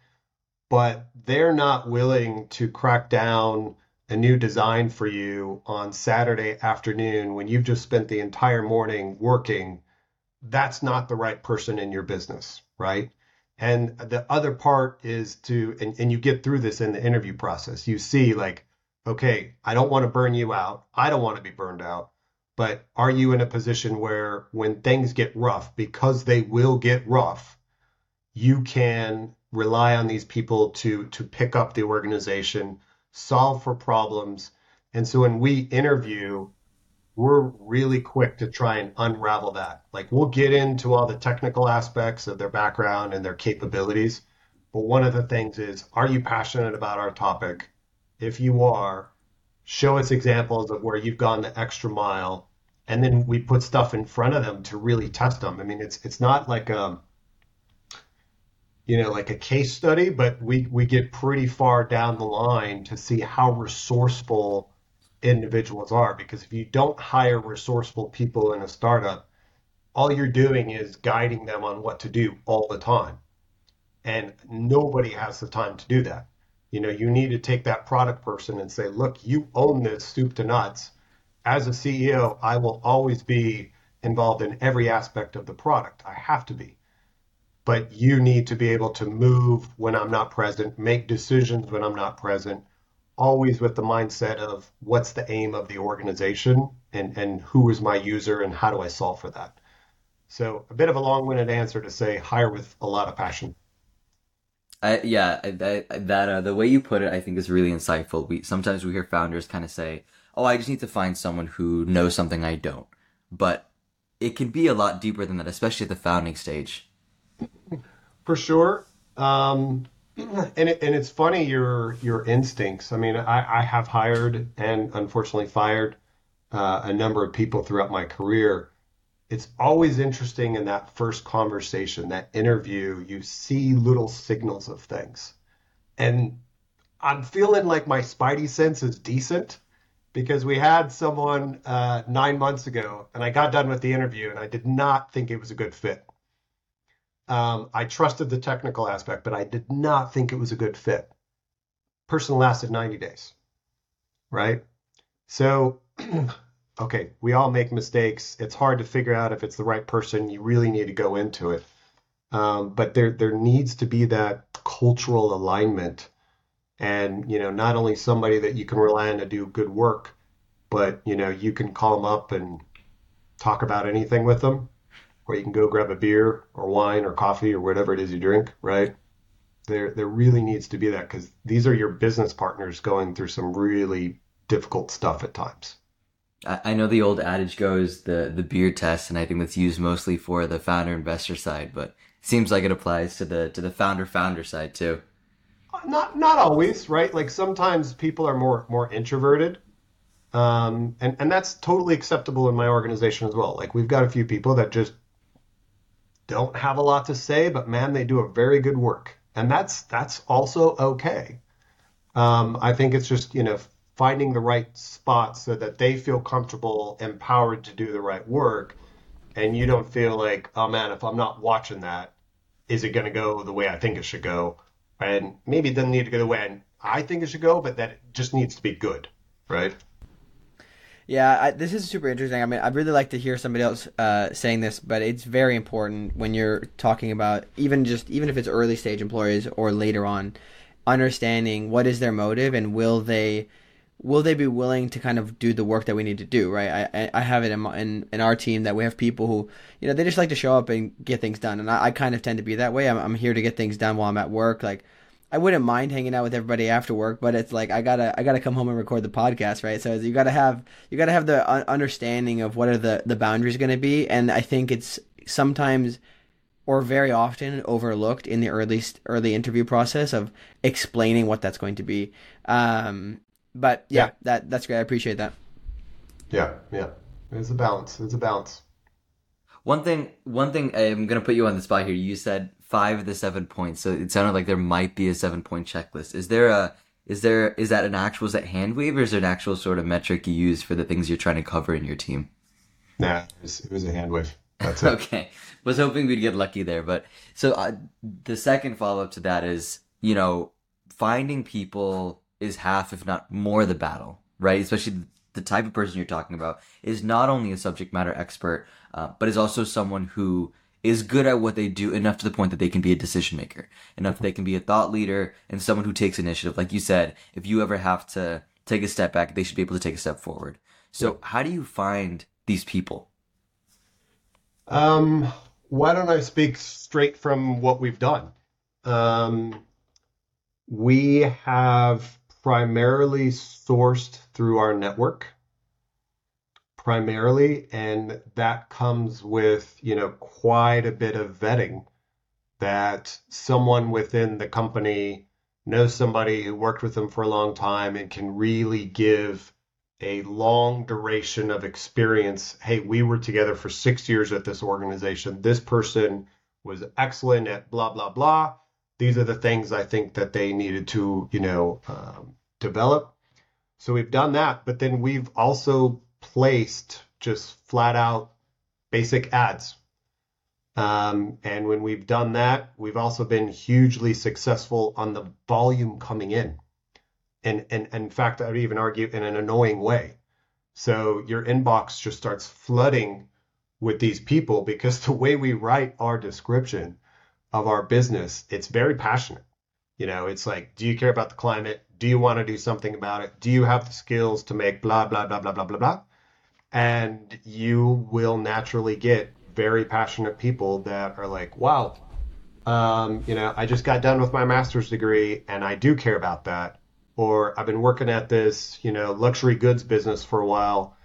but they're not willing to crack down a new design for you on Saturday afternoon when you've just spent the entire morning working, that's not the right person in your business right? And the other part is to, and, and you get through this in the interview process. You see, like, okay, I don't want to burn you out. I don't want to be burned out. But are you in a position where when things get rough, because they will get rough, you can rely on these people to to pick up the organization, solve for problems. And so when we interview, we're really quick to try and unravel that. Like we'll get into all the technical aspects of their background and their capabilities. But one of the things is, are you passionate about our topic? If you are, show us examples of where you've gone the extra mile. And then we put stuff in front of them to really test them. I mean, it's it's not like a you know like a case study, but we we get pretty far down the line to see how resourceful individuals are because if you don't hire resourceful people in a startup all you're doing is guiding them on what to do all the time. And nobody has the time to do that. You know you need to take that product person and say look you own this soup to nuts. As a ceo i will always be involved in every aspect of the product. I have to be but you need to be able to move when i'm not present make decisions when i'm not present always with the mindset of what's the aim of the organization and, and who is my user and how do I solve for that. So a bit of a long-winded answer to say hire with a lot of passion. Yeah, that that uh, the way you put it, I think is really insightful. We sometimes we hear founders kind of say, "Oh, I just need to find someone who knows something I don't," but it can be a lot deeper than that, especially at the founding stage. For sure, um, and it, and it's funny your your instincts. I mean, I, I have hired and unfortunately fired uh, a number of people throughout my career. It's always interesting in that first conversation, that interview, you see little signals of things, and I'm feeling like my spidey sense is decent because we had someone uh, nine months ago, and I got done with the interview, and I did not think it was a good fit. Um, I trusted the technical aspect, but I did not think it was a good fit. Person lasted 90 days, right? So, okay, we all make mistakes. It's hard to figure out if it's the right person. You really need to go into it. Um, but there there needs to be that cultural alignment, and you know, not only somebody that you can rely on to do good work, but you know, you can call them up and talk about anything with them, or you can go grab a beer or wine or coffee or whatever it is you drink, right? There there really needs to be that because these are your business partners going through some really difficult stuff at times. I know the old adage goes the the beer test, and I think that's used mostly for the founder investor side, but seems like it applies to the to the founder founder side too. Not not always, right? Like sometimes people are more more introverted, um, and and that's totally acceptable in my organization as well. Like we've got a few people that just don't have a lot to say, but man, they do a very good work, and that's that's also okay. Um, I think it's just you know finding the right spot so that they feel comfortable, empowered to do the right work, and you don't feel like, oh man, if I'm not watching that, is it going to go the way I think it should go? And maybe it doesn't need to go the way I think it should go, but that it just needs to be good, right? Yeah, I, this is super interesting. I mean, I'd really like to hear somebody else uh, saying this, but it's very important when you're talking about even just even if it's early stage employees or later on, understanding what is their motive and will they will they be willing to kind of do the work that we need to do, right? I, I have it in, my, in, in our team that we have people who, you know, they just like to show up and get things done. And I, I kind of tend to be that way. I'm, I'm here to get things done while I'm at work. Like, I wouldn't mind hanging out with everybody after work, but it's like I gotta I gotta come home and record the podcast, right? So you gotta have you gotta have the understanding of what are the the boundaries going to be, and I think it's sometimes or very often overlooked in the early early interview process of explaining what that's going to be. Um, but yeah, yeah, that that's great. I appreciate that. Yeah, yeah. It's a balance. It's a balance. One thing, one thing, I'm gonna put you on the spot here. You said five of the seven points, so it sounded like there might be a seven point checklist. Is there a, is there, is that an actual, is that hand wave, or is there an actual sort of metric you use for the things you're trying to cover in your team? Nah, it was, it was a hand wave. That's it. okay, was hoping we'd get lucky there, but so uh, the second follow up to that is, you know, finding people is half, if not more, the battle, right? Especially the type of person you're talking about is not only a subject matter expert, uh, but is also someone who is good at what they do enough to the point that they can be a decision maker, enough that they can be a thought leader and someone who takes initiative. Like you said, if you ever have to take a step back, they should be able to take a step forward. So, how do you find these people? Um, why don't I speak straight from what we've done? Um, we have primarily sourced through our network primarily and that comes with you know quite a bit of vetting that someone within the company knows somebody who worked with them for a long time and can really give a long duration of experience. Hey we were together for 6 years at this organization. This person was excellent at blah blah blah. These are the things I think that they needed to, you know, um, develop. So we've done that, but then we've also placed just flat out basic ads. Um, and when we've done that, we've also been hugely successful on the volume coming in. And, and, and in fact, I would even argue in an annoying way. So your inbox just starts flooding with these people because the way we write our description of our business, it's very passionate. You know, it's like, do you care about the climate? Do you want to do something about it? Do you have the skills to make blah, blah, blah, blah, blah, blah, blah? And you will naturally get very passionate people that are like, wow, um, you know, I just got done with my master's degree and I do care about that. Or I've been working at this, you know, luxury goods business for a while.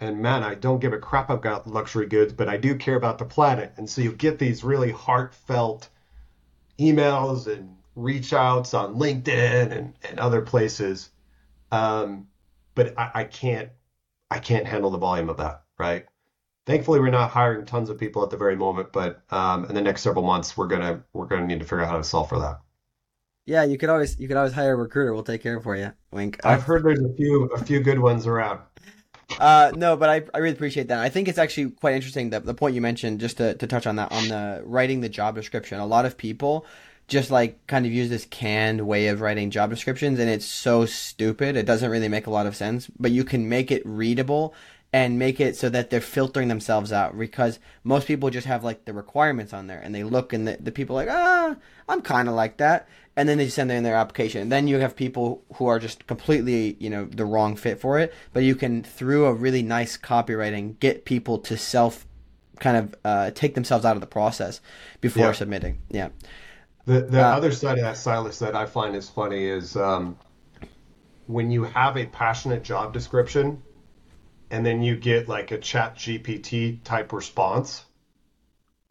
And man, I don't give a crap about luxury goods, but I do care about the planet. And so you get these really heartfelt emails and reach outs on LinkedIn and, and other places. Um, but I, I can't I can't handle the volume of that, right? Thankfully, we're not hiring tons of people at the very moment, but um, in the next several months, we're gonna we're gonna need to figure out how to solve for that. Yeah, you could always you could always hire a recruiter. We'll take care of for you. Wink. I've heard there's a few a few good ones around. Uh, no, but I, I really appreciate that. I think it's actually quite interesting that the point you mentioned, just to, to touch on that, on the writing the job description. A lot of people just like kind of use this canned way of writing job descriptions, and it's so stupid. It doesn't really make a lot of sense, but you can make it readable and make it so that they're filtering themselves out because most people just have like the requirements on there and they look and the, the people are like ah i'm kind of like that and then they send in their application and then you have people who are just completely you know the wrong fit for it but you can through a really nice copywriting get people to self kind of uh, take themselves out of the process before Yeah. submitting yeah The the Uh, other side of that, Silas, that I find is funny is um, when you have a passionate job description and then you get like a chat GPT type response,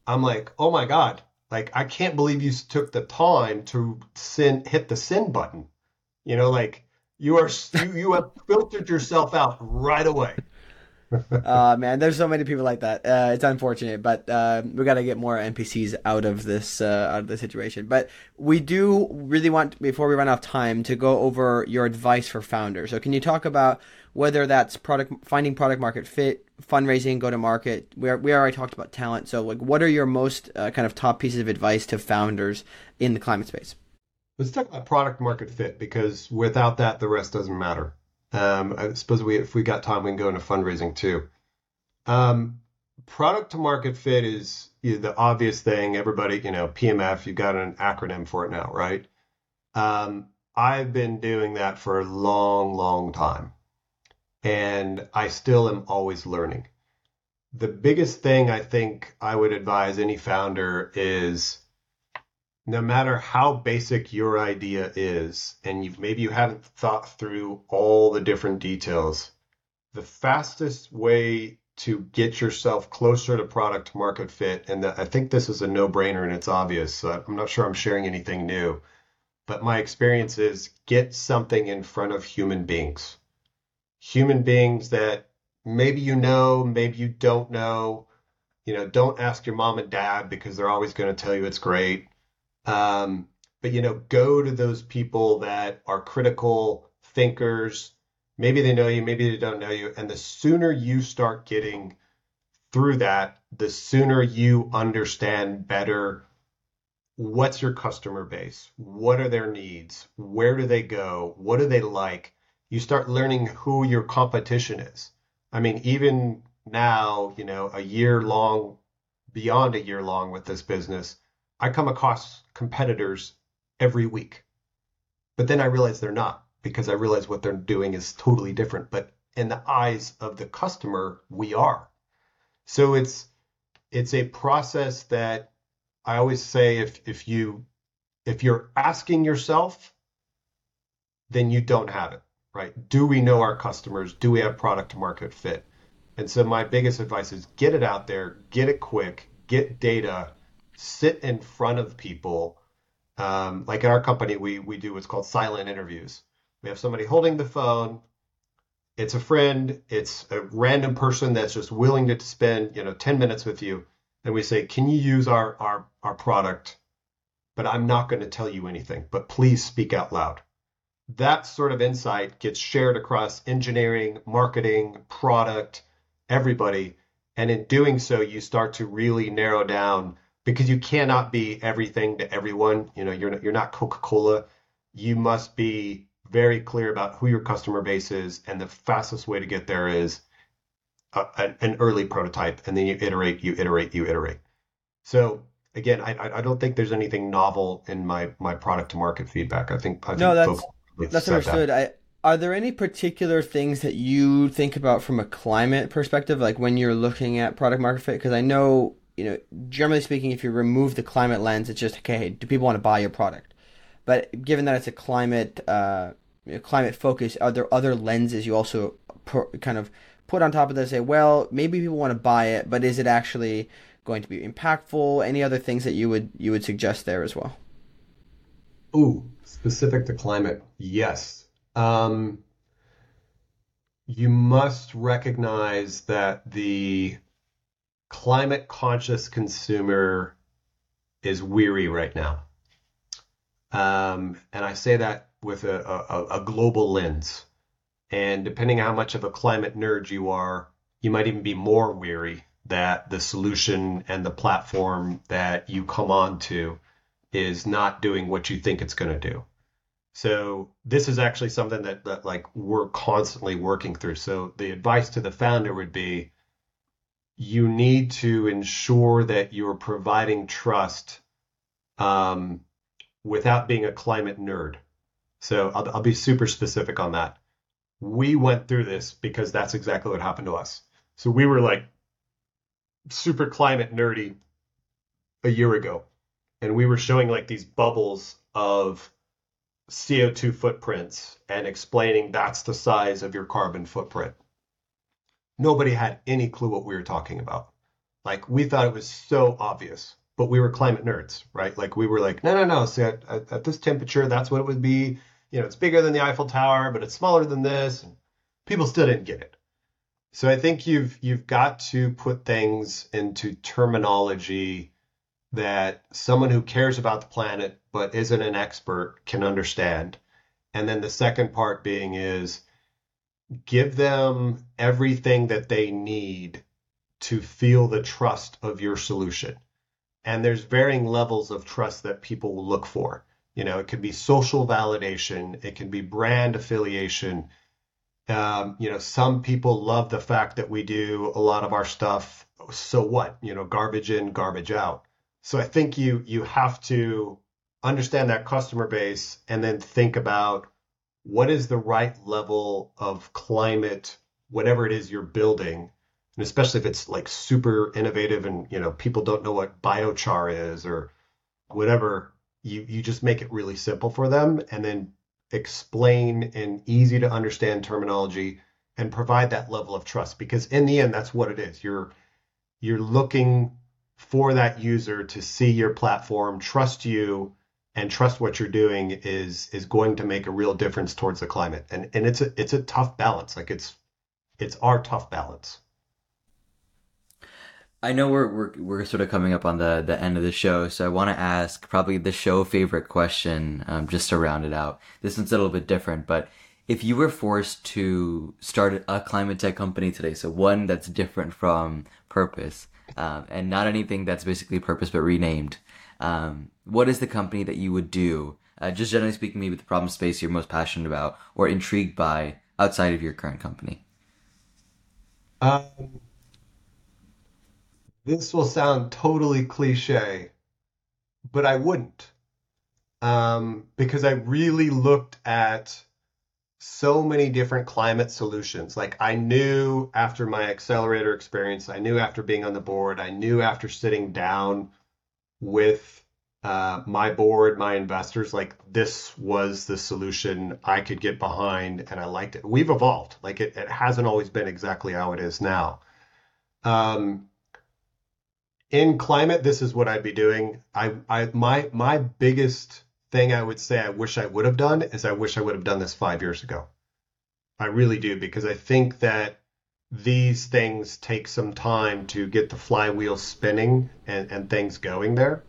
I'm like, oh my God, like I can't believe you took the time to send hit the send button. You know, like you are you, you have filtered yourself out right away. Uh, man, there's so many people like that. Uh, it's unfortunate, but uh, we got to get more NPCs out of this uh, out of the situation. But we do really want, before we run out of time, to go over your advice for founders. So, can you talk about whether that's product finding product market fit, fundraising, go to market? We are, we already talked about talent. So, like, what are your most uh, kind of top pieces of advice to founders in the climate space? Let's talk about product market fit because without that, the rest doesn't matter. Um, I suppose we, if we got time, we can go into fundraising too. Um, product to market fit is you know, the obvious thing. Everybody, you know, PMF, you've got an acronym for it now, right? Um, I've been doing that for a long, long time, and I still am always learning. The biggest thing I think I would advise any founder is no matter how basic your idea is, and you maybe you haven't thought through all the different details, the fastest way to get yourself closer to product market fit, and I think this is a no-brainer and it's obvious, so I'm not sure I'm sharing anything new, but my experience is get something in front of human beings. Human beings that maybe you know, maybe you don't know. You know, don't ask your mom and dad because they're always going to tell you it's great. Um, but you know, go to those people that are critical thinkers. Maybe they know you, maybe they don't know you. And the sooner you start getting through that, the sooner you understand better what's your customer base? What are their needs? Where do they go? What do they like? You start learning who your competition is. I mean, even now, you know, a year long, beyond a year long with this business, I come across competitors every week. But then I realize they're not because I realize what they're doing is totally different. But in the eyes of the customer, we are. So it's it's a process that I always say if if you if you're asking yourself, then you don't have it, right? Do we know our customers? Do we have product market fit? And so my biggest advice is get it out there, get it quick, get data, sit in front of people. Um, like in our company, we we do what's called silent interviews. We have somebody holding the phone. It's a friend. It's a random person that's just willing to spend you know 10 minutes with you. And we say, can you use our our our product? But I'm not going to tell you anything. But please speak out loud. That sort of insight gets shared across engineering, marketing, product, everybody. And in doing so, you start to really narrow down because you cannot be everything to everyone. You know, you're not, you're not Coca-Cola. You must be very clear about who your customer base is, and the fastest way to get there is a, an, an early prototype, and then you iterate, you iterate, you iterate. So again, I I don't think there's anything novel in my my product to market feedback. I think I No, think that's That's said that. understood. I are there any particular things that you think about from a climate perspective, like when you're looking at product market fit? Because I know, you know, generally speaking, if you remove the climate lens, it's just okay. Do people want to buy your product? But given that it's a climate, uh, climate focus, are there other lenses you also per, kind of put on top of that? Say, well, maybe people want to buy it, but is it actually going to be impactful? Any other things that you would you would suggest there as well? Ooh, specific to climate. Yes. Um, you must recognize that the climate conscious consumer is weary right now. Um, and I say that with a, a, a global lens. And depending on how much of a climate nerd you are, you might even be more weary that the solution and the platform that you come on to is not doing what you think it's going to do. So this is actually something that, that like we're constantly working through. So the advice to the founder would be you need to ensure that you're providing trust um, without being a climate nerd. So I'll, I'll be super specific on that. We went through this because that's exactly what happened to us. So we were like super climate nerdy a year ago, and we were showing like these bubbles of CO2 footprints and explaining that's the size of your carbon footprint. Nobody had any clue what we were talking about. Like we thought it was so obvious, but we were climate nerds, right? Like we were like, no, no, no. See, at, at, at this temperature, that's what it would be. You know, it's bigger than the Eiffel Tower, but it's smaller than this. And people still didn't get it. So I think you've you've got to put things into terminology that someone who cares about the planet but isn't an expert can understand. And then the second part being is give them everything that they need to feel the trust of your solution. And there's varying levels of trust that people will look for. You know, it can be social validation, it can be brand affiliation. Um, you know, some people love the fact that we do a lot of our stuff. So what? You know, garbage in, garbage out. So I think you you have to understand that customer base and then think about what is the right level of climate, whatever it is you're building, and especially if it's like super innovative and you know people don't know what biochar is or whatever, you you just make it really simple for them and then explain in easy to understand terminology and provide that level of trust because in the end that's what it is. You're you're looking for that user to see your platform, trust you, and trust what you're doing is is going to make a real difference towards the climate. And and it's a it's a tough balance. Like it's it's our tough balance. I know we're we're we're sort of coming up on the the end of the show, so I want to ask probably the show favorite question, um, just to round it out. This one's a little bit different, but if you were forced to start a climate tech company today, so one that's different from Pyrpose, um, and not anything that's basically Pyrpose but renamed, um, what is the company that you would do? Uh, just generally speaking, maybe the problem space you're most passionate about or intrigued by outside of your current company. Um, this will sound totally cliche, but I wouldn't. Um, because I really looked at so many different climate solutions. Like I knew after my accelerator experience, I knew after being on the board, I knew after sitting down with uh, my board, my investors, like this was the solution I could get behind and I liked it. We've evolved. Like it, it hasn't always been exactly how it is now. Um, in climate, this is what I'd be doing. I, I, my, my biggest thing I would say I wish I would have done is I wish I would have done this five years ago. I really do because I think that these things take some time to get the flywheel spinning and, and things going there.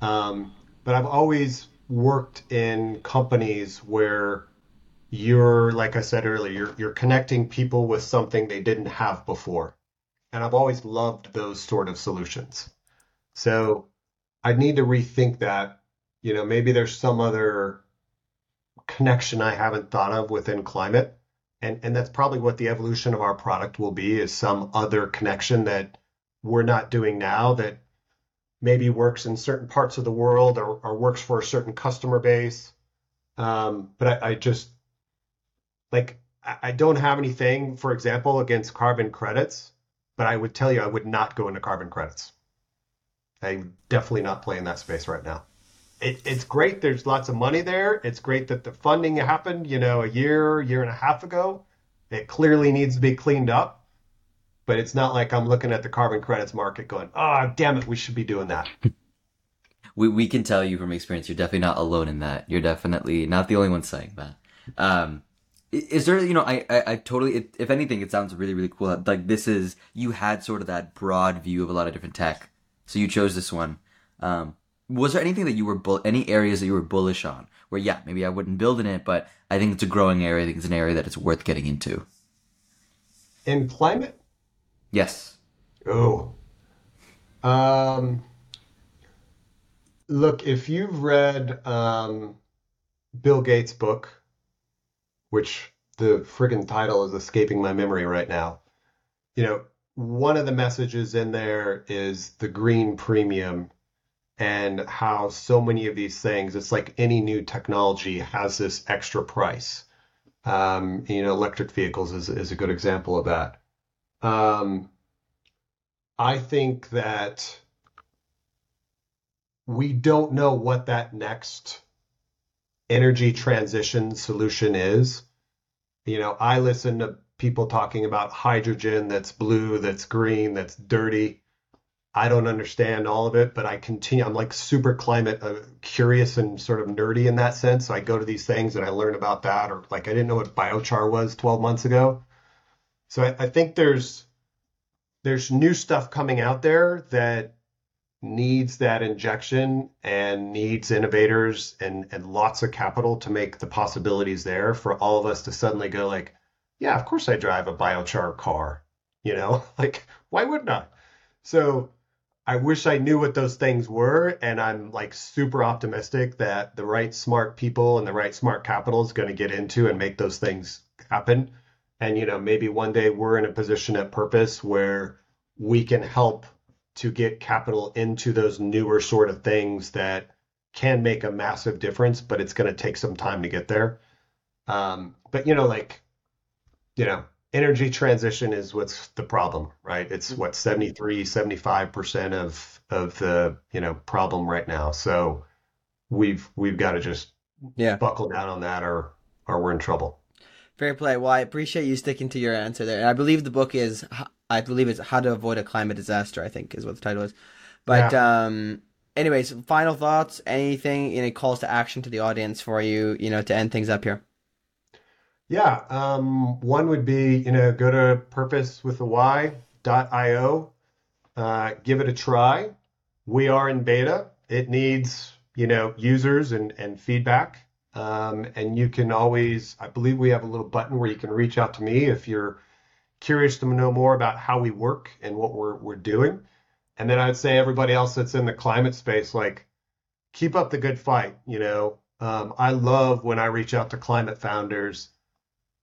Um, but I've always worked in companies where you're, like I said earlier, you're, you're connecting people with something they didn't have before. And I've always loved those sort of solutions. So I need to rethink that you know, maybe there's some other connection I haven't thought of within climate. And, and that's probably what the evolution of our product will be is some other connection that we're not doing now that maybe works in certain parts of the world or, or works for a certain customer base. Um, but I, I just like I don't have anything, for example, against carbon credits, but I would tell you I would not go into carbon credits. I'm definitely not playing that space right now it, it's great. There's lots of money there. It's great that the funding happened, you know, a year, year and a half ago. It clearly needs to be cleaned up, but it's not like I'm looking at the carbon credits market going, oh, damn it, we should be doing that. we, we can tell you from experience, you're definitely not alone in that. You're definitely not the only one saying that. Um, is there, you know, I, I, I totally, if anything, it sounds really, really cool. Like this is, you had sort of that broad view of a lot of different tech. So you chose this one. Um, was there anything that you were bull- any areas that you were bullish on? Where yeah, maybe I wouldn't build in it, but I think it's a growing area. I think it's an area that it's worth getting into. In climate? Yes. Oh. Um, look, if you've read um, Bill Gates' book, which the friggin' title is escaping my memory right now, you know, one of the messages in there is the green premium and how so many of these things, it's like any new technology has this extra price. Um, you know, electric vehicles is, is a good example of that. Um, I think that we don't know what that next energy transition solution is. You know, I listen to people talking about hydrogen that's blue, that's green, that's dirty. I don't understand all of it, but I continue. I'm like super climate uh, curious and sort of nerdy in that sense. So I go to these things and I learn about that, or like I didn't know what biochar was 12 months ago. So I, I think there's there's new stuff coming out there that needs that injection and needs innovators and and lots of capital to make the possibilities there for all of us to suddenly go like, yeah, of course I drive a biochar car. You know, like why wouldn't I? So I wish I knew what those things were, and I'm like super optimistic that the right smart people and the right smart capital is going to get into and make those things happen. And you know, maybe one day we're in a position at Pyrpose where we can help to get capital into those newer sort of things that can make a massive difference, but it's going to take some time to get there. Um, but you know, like, you know, energy transition is what's the problem, right? It's what 73, 75% of of the, you know, problem right now. So we've we've got to just Yeah. buckle down on that or or we're in trouble. Fair play. Well, I appreciate you sticking to your answer there. And I believe the book is, I believe it's How to Avoid a Climate Disaster, I think is what the title is. But, um, anyways, final thoughts, anything, any calls to action to the audience for you, you know, to end things up here? Yeah, um, one would be, you know, go to purposewithawhy.io, uh, give it a try. We are in beta. It needs, you know, users and, and feedback. Um, and you can always, I believe we have a little button where you can reach out to me if you're curious to know more about how we work and what we're, we're doing. And then I'd say everybody else that's in the climate space, like, keep up the good fight. You know, um, I love when I reach out to climate founders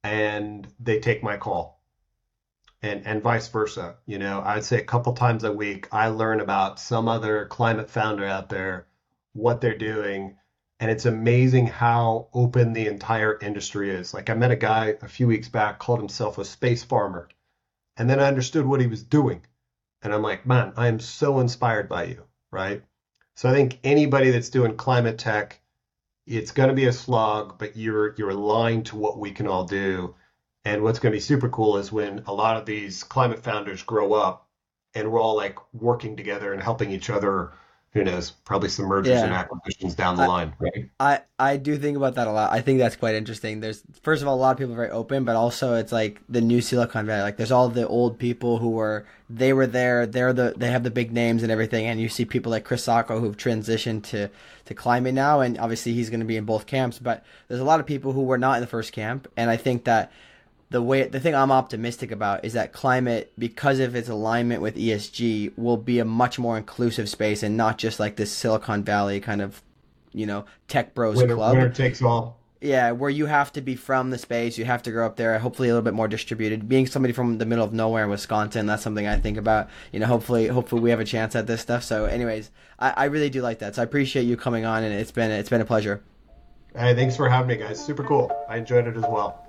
and they take my call. And and vice versa you know i'd say a couple times a week i learn about some other climate founder out there what they're doing and it's amazing how open the entire industry is. Like i met a guy a few weeks back called himself a space farmer and then i understood what he was doing. And i'm like man i am so inspired by you right? So i think anybody that's doing climate tech it's going to be a slog, but you're you're aligned to what we can all do. And what's going to be super cool is when a lot of these climate founders grow up and we're all like working together and helping each other. Who knows? Probably some mergers Yeah. and acquisitions down the I- line, right? I, I do think about that a lot. I think that's quite interesting. There's first of all a lot of people are very open, but also it's like the new Silicon Valley. Like there's all the old people who were they were there. They're the they have the big names and everything, and you see people like Chris Sacca who've transitioned to to climate now, and obviously he's going to be in both camps. But there's a lot of people who were not in the first camp, and I think that the way the thing I'm optimistic about is that climate, because of its alignment with ESG, will be a much more inclusive space and not just like this Silicon Valley kind of, you know, tech bros Winner, club. winner takes all. Yeah, where you have to be from the space, you have to grow up there. Hopefully, a little bit more distributed. Being somebody from the middle of nowhere in Wisconsin, that's something I think about. You know, hopefully, hopefully we have a chance at this stuff. So, anyways, I, I really do like that. So I appreciate you coming on, and it's been it's been a pleasure. Hey, thanks for having me, guys. Super cool. I enjoyed it as well.